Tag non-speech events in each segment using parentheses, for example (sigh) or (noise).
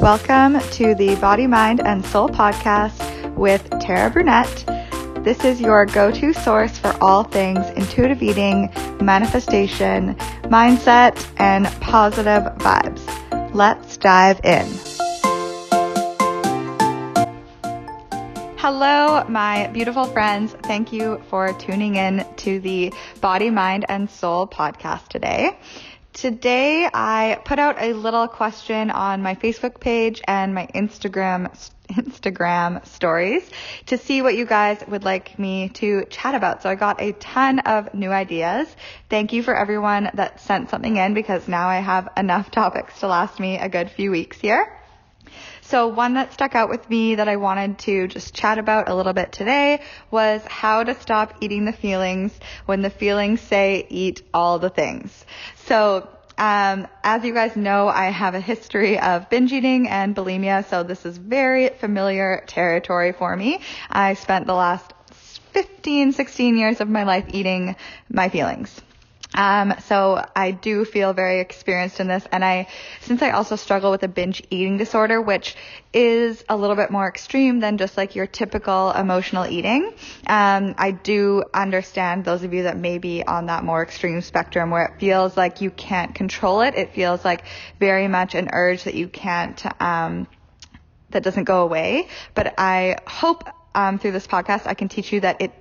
Welcome to the Body, Mind, and Soul podcast with Tara Brunet. This is your go to source for all things intuitive eating, manifestation, mindset, and positive vibes. Let's dive in. Hello, my beautiful friends. Thank you for tuning in to the Body, Mind, and Soul podcast today. Today, I put out a little question on my Facebook page and my Instagram (laughs) Instagram stories to see what you guys would like me to chat about. So I got a ton of new ideas. Thank you for everyone that sent something in because now I have enough (laughs) topics to last me a good few weeks here. So one that stuck out with me that I wanted to just chat about a little bit today was how to stop eating the feelings when the feelings say eat all the things. So um, as you guys know, I have a history of binge eating and bulimia, so this is very familiar territory for me. I spent the last 15, 16 years of my life eating my feelings. Um, so I do feel very experienced in this, and I, since I also struggle with a binge eating disorder, which is a little bit more extreme than just like your typical emotional eating, um, I do understand those of you that may be on that more extreme spectrum where it feels like you can't control it. It feels like very much an urge that you can't, um, that doesn't go away. But I hope um, through this podcast I can teach you that it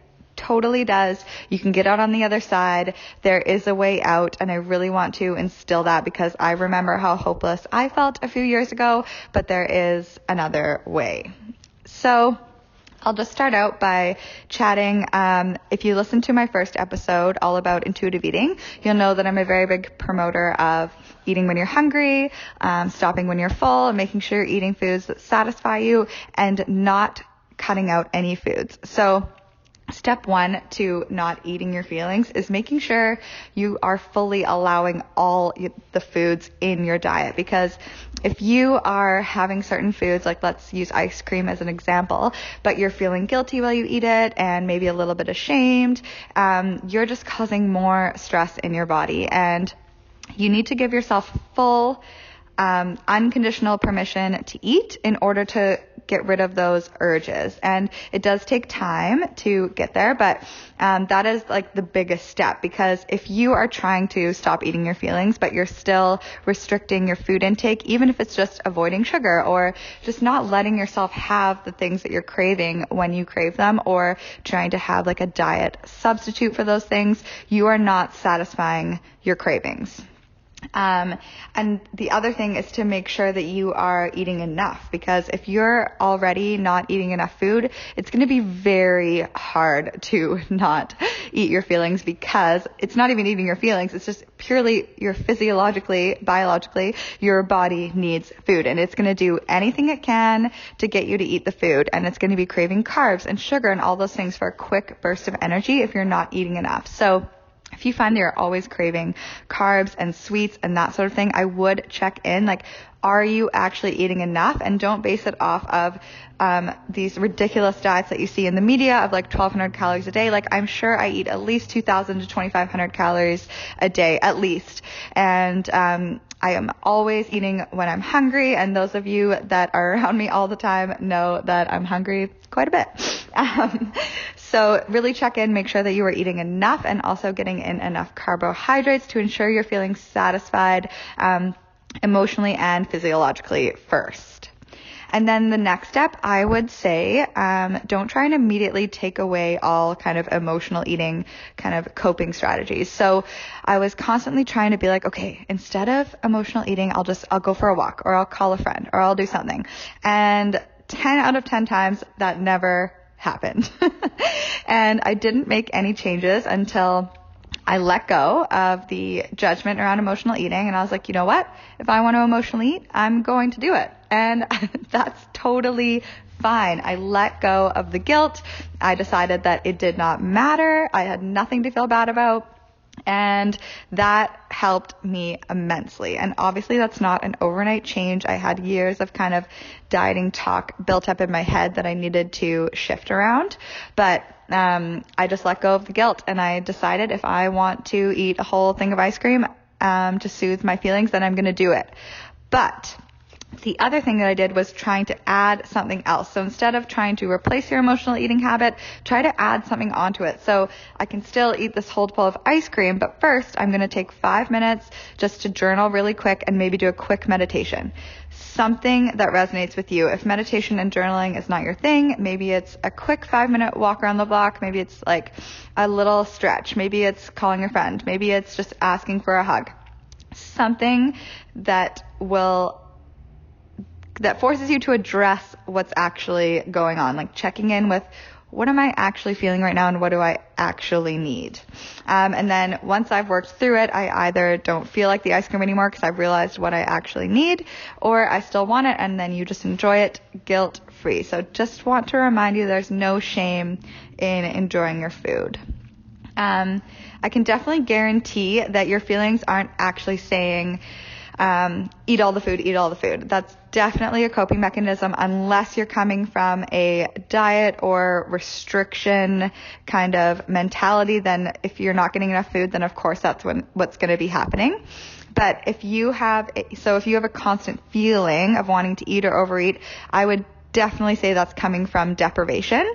totally does. You can get out on the other side. There is a way out and I really want to instill that because I remember how hopeless I felt a few years ago, but there is another way. So, I'll just start out by chatting. Um, if you listen to my first episode all about intuitive eating, you'll know that I'm a very big promoter of eating when you're hungry, um, stopping when you're full, and making sure you're eating foods that satisfy you and not cutting out any foods. So Step one to not eating your feelings is making sure you are fully allowing all the foods in your diet. Because if you are having certain foods, like let's use ice cream as an example, but you're feeling guilty while you eat it and maybe a little bit ashamed, um, you're just causing more stress in your body. And you need to give yourself full um, unconditional permission to eat in order to get rid of those urges. And it does take time to get there, but um, that is like the biggest step because if you are trying to stop eating your feelings, but you're still restricting your food intake, even if it's just avoiding sugar or just not letting yourself have the things that you're craving when you crave them or trying to have like a diet substitute for those things, you are not satisfying your cravings. Um, and the other thing is to make sure that you are eating enough because if you're already not eating enough food, it's going to be very hard to (laughs) not eat your feelings because it's not even eating your feelings. It's just purely your physiologically, biologically, your body needs food and it's going to do anything it can to get you to eat the food and it's going to be craving carbs and sugar and all those things for a quick burst of energy if you're not eating enough. So if you find you're always craving carbs and sweets and that sort of thing, I would check in. Like, are you actually eating enough? And don't base it off of um, these ridiculous diets that you see in the media of like 1,200 calories a day. Like, I'm sure I eat at least 2,000 to 2,500 calories a day, at least. And um, I am always eating when I'm hungry. And those of you that are around me all the time know that I'm hungry quite a bit. (laughs) Um, so really check in, make sure that you are eating enough and also getting in enough carbohydrates to ensure you're feeling satisfied um, emotionally and physiologically first. And then the next step, I would say, um, don't try and immediately take away all kind of emotional eating kind of coping strategies. So I was constantly trying to be like, okay, instead of emotional eating, I'll just, I'll go for a walk or I'll call a friend or I'll do something. And 10 out of 10 times that never happened. (laughs) and I didn't make any changes until I let go of the judgment around emotional eating and I was like, you know what? If I want to emotionally eat, I'm going to do it. And (laughs) that's totally fine. I let go of the guilt. I decided that it did not matter. I had nothing to feel bad about. And that helped me immensely. And obviously that's not an overnight change. I had years of kind of dieting talk built up in my head that I needed to shift around. But um, I just let go of the guilt and I decided if I want to eat a whole thing of ice cream um, to soothe my feelings, then I'm going to do it. But the other thing that I did was trying to add something else. So instead of trying to replace your emotional eating habit, try to add something onto it. So I can still eat this whole bowl of ice cream, but first I'm going to take five minutes just to journal really quick and maybe do a quick meditation. Something that resonates with you. If meditation and journaling is not your thing, maybe it's a quick five minute walk around the block. Maybe it's like a little stretch. Maybe it's calling a friend. Maybe it's just asking for a hug. Something that will that forces you to address what's actually going on, like checking in with what am I actually feeling right now and what do I actually need? Um, and then once I've worked through it, I either don't feel like the ice cream anymore because I've realized what I actually need, or I still want it and then you just enjoy it guilt free. So just want to remind you there's no shame in enjoying your food. Um, I can definitely guarantee that your feelings aren't actually saying, um, eat all the food, eat all the food. That's definitely a coping mechanism unless you're coming from a diet or restriction kind of mentality. Then if you're not getting enough food, then of course that's when, what's going to be happening. But if you have, so if you have a constant feeling of wanting to eat or overeat, I would definitely say that's coming from deprivation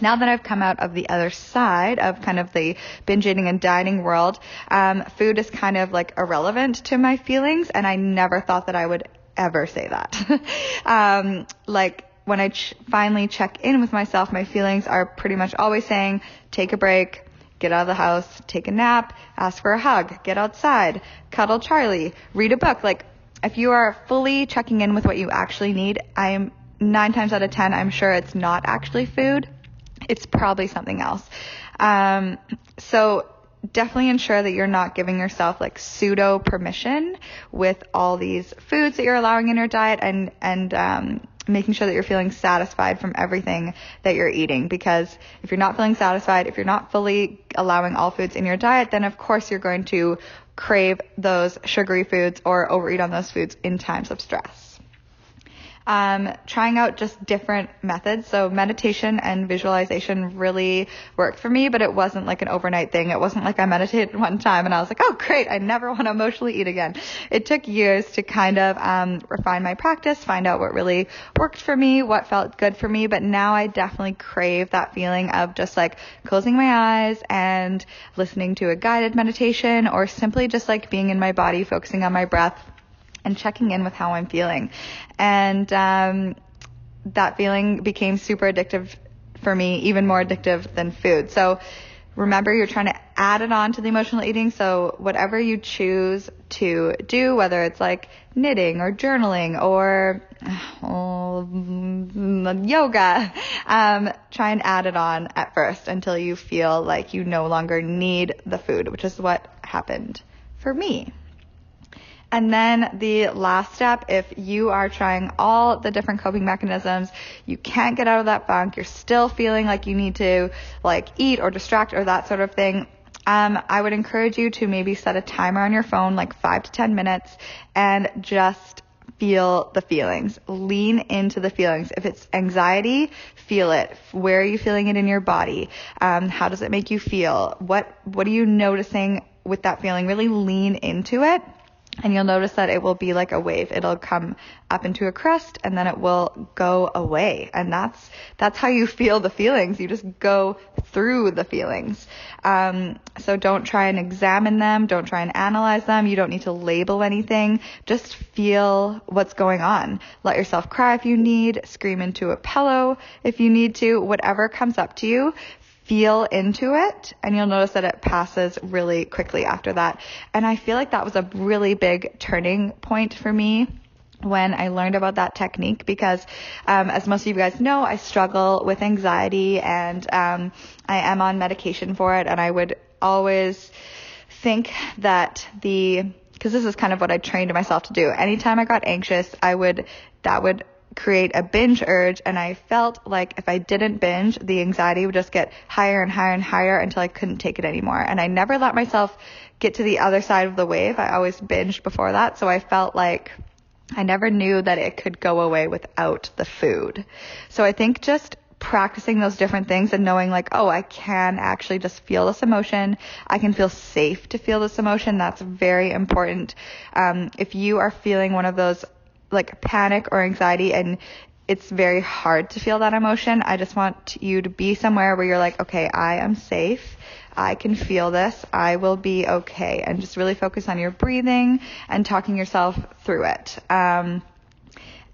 now that I've come out of the other side of kind of the binge eating and dieting world, um, food is kind of like irrelevant to my feelings, and I never thought that I would ever say that. (laughs) um, like when I ch- finally check in with myself, my feelings are pretty much always saying, take a break, get out of the house, take a nap, ask for a hug, get outside, cuddle Charlie, read a book. Like if you are fully checking in with what you actually need, I'm nine times out of ten, I'm sure it's not actually food it's probably something else. Um, so definitely ensure that you're not giving yourself like pseudo permission with all these foods that you're allowing in your diet and, and, um, making sure that you're feeling satisfied from everything that you're eating because if you're not feeling satisfied, if you're not fully allowing all foods in your diet, then of course you're going to crave those sugary foods or overeat on those foods in times of stress um, trying out just different methods. So meditation and visualization really worked for me, but it wasn't like an overnight thing. It wasn't like I meditated (laughs) one time and I was like, oh great, I never want to emotionally eat again. It took years to kind of um, refine my practice, find out what really worked for me, what felt good for me. But now I definitely crave that feeling of just like closing my eyes and listening to a guided meditation or simply just like being in my body, focusing on my breath and checking in with how I'm feeling. And um, that feeling became super addictive for me, even more addictive than food. So remember, you're trying to add it on to the emotional eating. So whatever you choose to do, whether it's like knitting or journaling or oh, (sighs) yoga, um, try and add it on at first until you feel like you no longer need the food, which is what happened for me. And then the last step, if you are trying all the different coping mechanisms, you can't get out of that funk, you're still feeling like you need to like eat or distract or that sort of thing, um, I would encourage you to maybe set a timer on your phone, like five to 10 minutes, and just feel the feelings. Lean into the feelings. If it's anxiety, feel it. Where are you feeling it in your body? Um, how does it make you feel? What, what are you noticing with that feeling? Really lean into it and you'll notice that it will be like a wave. It'll come up into a crest and then it will go away. And that's, that's how you feel the feelings. You just go through the feelings. Um, so don't try and examine them. Don't try and analyze them. You don't need to label anything. Just feel what's going on. Let yourself cry if you need, scream into a pillow if you need to, whatever comes up to you feel into it and you'll notice that it passes really quickly after that. And I feel like that was a really big turning point for me when I learned about that technique because, um, as most of you guys know, I struggle with anxiety and um, I am on medication for it. And I would always think that the because this is kind of what I trained myself to do. Anytime I got anxious, I would that would create a binge urge and I felt like if I didn't binge, the anxiety would just get higher and higher and higher until I couldn't take it anymore. And I never let myself get to the other side of the wave. I always binged before that. So I felt like I never knew that it could go away without the food. So I think just practicing those different things and knowing like, oh, I can actually just feel this emotion. I can feel safe to feel this emotion. That's very important. Um, if you are feeling one of those like panic or anxiety and it's very hard to feel that emotion. I just want you to be somewhere where you're like, okay, I am safe. I can feel this. I will be okay. And just really focus on your breathing and talking yourself through it. Um,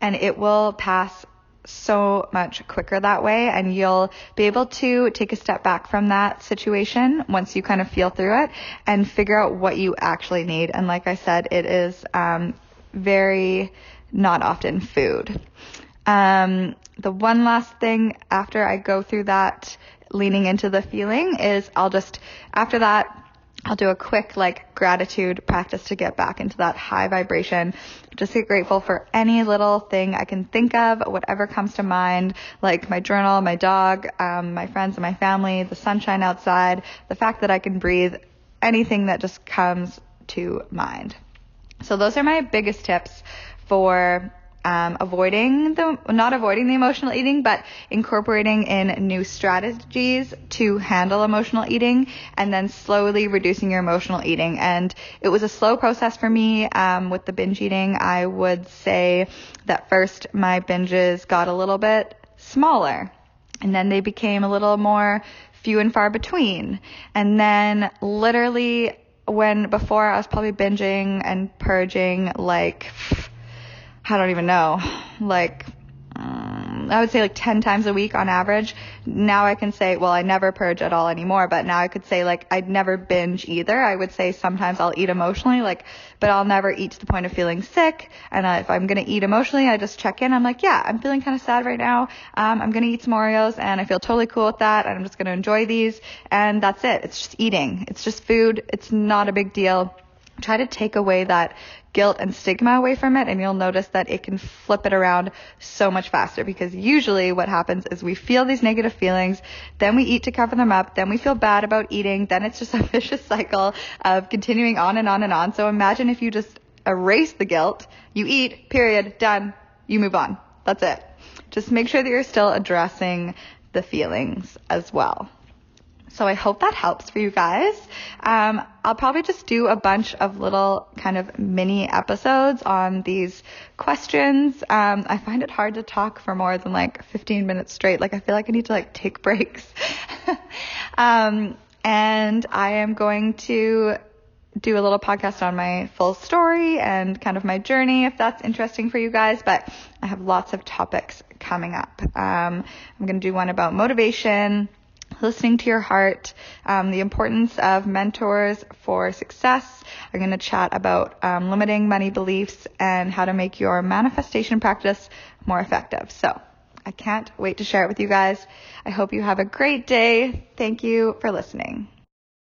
and it will pass so much quicker that way and you'll be able to take a step back from that situation once you kind of feel through it and figure out what you actually need. And like I said, it is um, very not often food. Um, the one last thing after I go through that leaning into the feeling is I'll just, after that, I'll do a quick like gratitude practice to get back into that high vibration. Just get grateful for any little thing I can think of, whatever comes to mind, like my journal, my dog, um, my friends and my family, the sunshine outside, the fact that I can breathe, anything that just comes to mind. So those are my biggest tips for um, avoiding the not avoiding the emotional eating, but incorporating in new strategies to handle emotional eating, and then slowly reducing your emotional eating. And it was a slow process for me um, with the binge eating. I would say that first my binges got a little bit smaller, and then they became a little more few and far between, and then literally when before I was probably binging and purging like I don't even know, like, um, I would say like 10 times a week on average. Now I can say, well, I never purge at all anymore, but now I could say like I'd never binge either. I would say sometimes I'll eat emotionally, like, but I'll never eat to the point of feeling sick. And uh, if I'm going to eat emotionally, I just check in. I'm like, yeah, I'm feeling kind of sad right now. Um, I'm going to eat some Oreos and I feel totally cool with that. And I'm just going to enjoy these. And that's it. It's just eating. It's just food. It's not a big deal try to take away that guilt and stigma away from it and you'll notice that it can flip it around so much faster because usually what happens is we feel these negative feelings, then we eat to cover them up, then we feel bad about eating, then it's just (laughs) a vicious cycle of continuing on and on and on. So imagine if you just erase the guilt, you eat, period, done, you move on. That's it. Just make sure that you're still addressing the feelings as well. So I hope that helps for you guys. Um, I'll probably just do a bunch of little kind of mini episodes on these questions. Um, I find it hard to talk for more than like 15 minutes straight. Like I feel like I need to like take (laughs) breaks. um, and I am going to do a little podcast on my full story and kind of my journey if that's interesting for you guys. But I have lots of topics coming up. Um, I'm going to do one about motivation listening to your heart, um, the importance of mentors for success. I'm going to chat about um, limiting money beliefs and how to make your manifestation practice more effective. So I can't wait to share it with you guys. I hope you have a great day. Thank you for listening.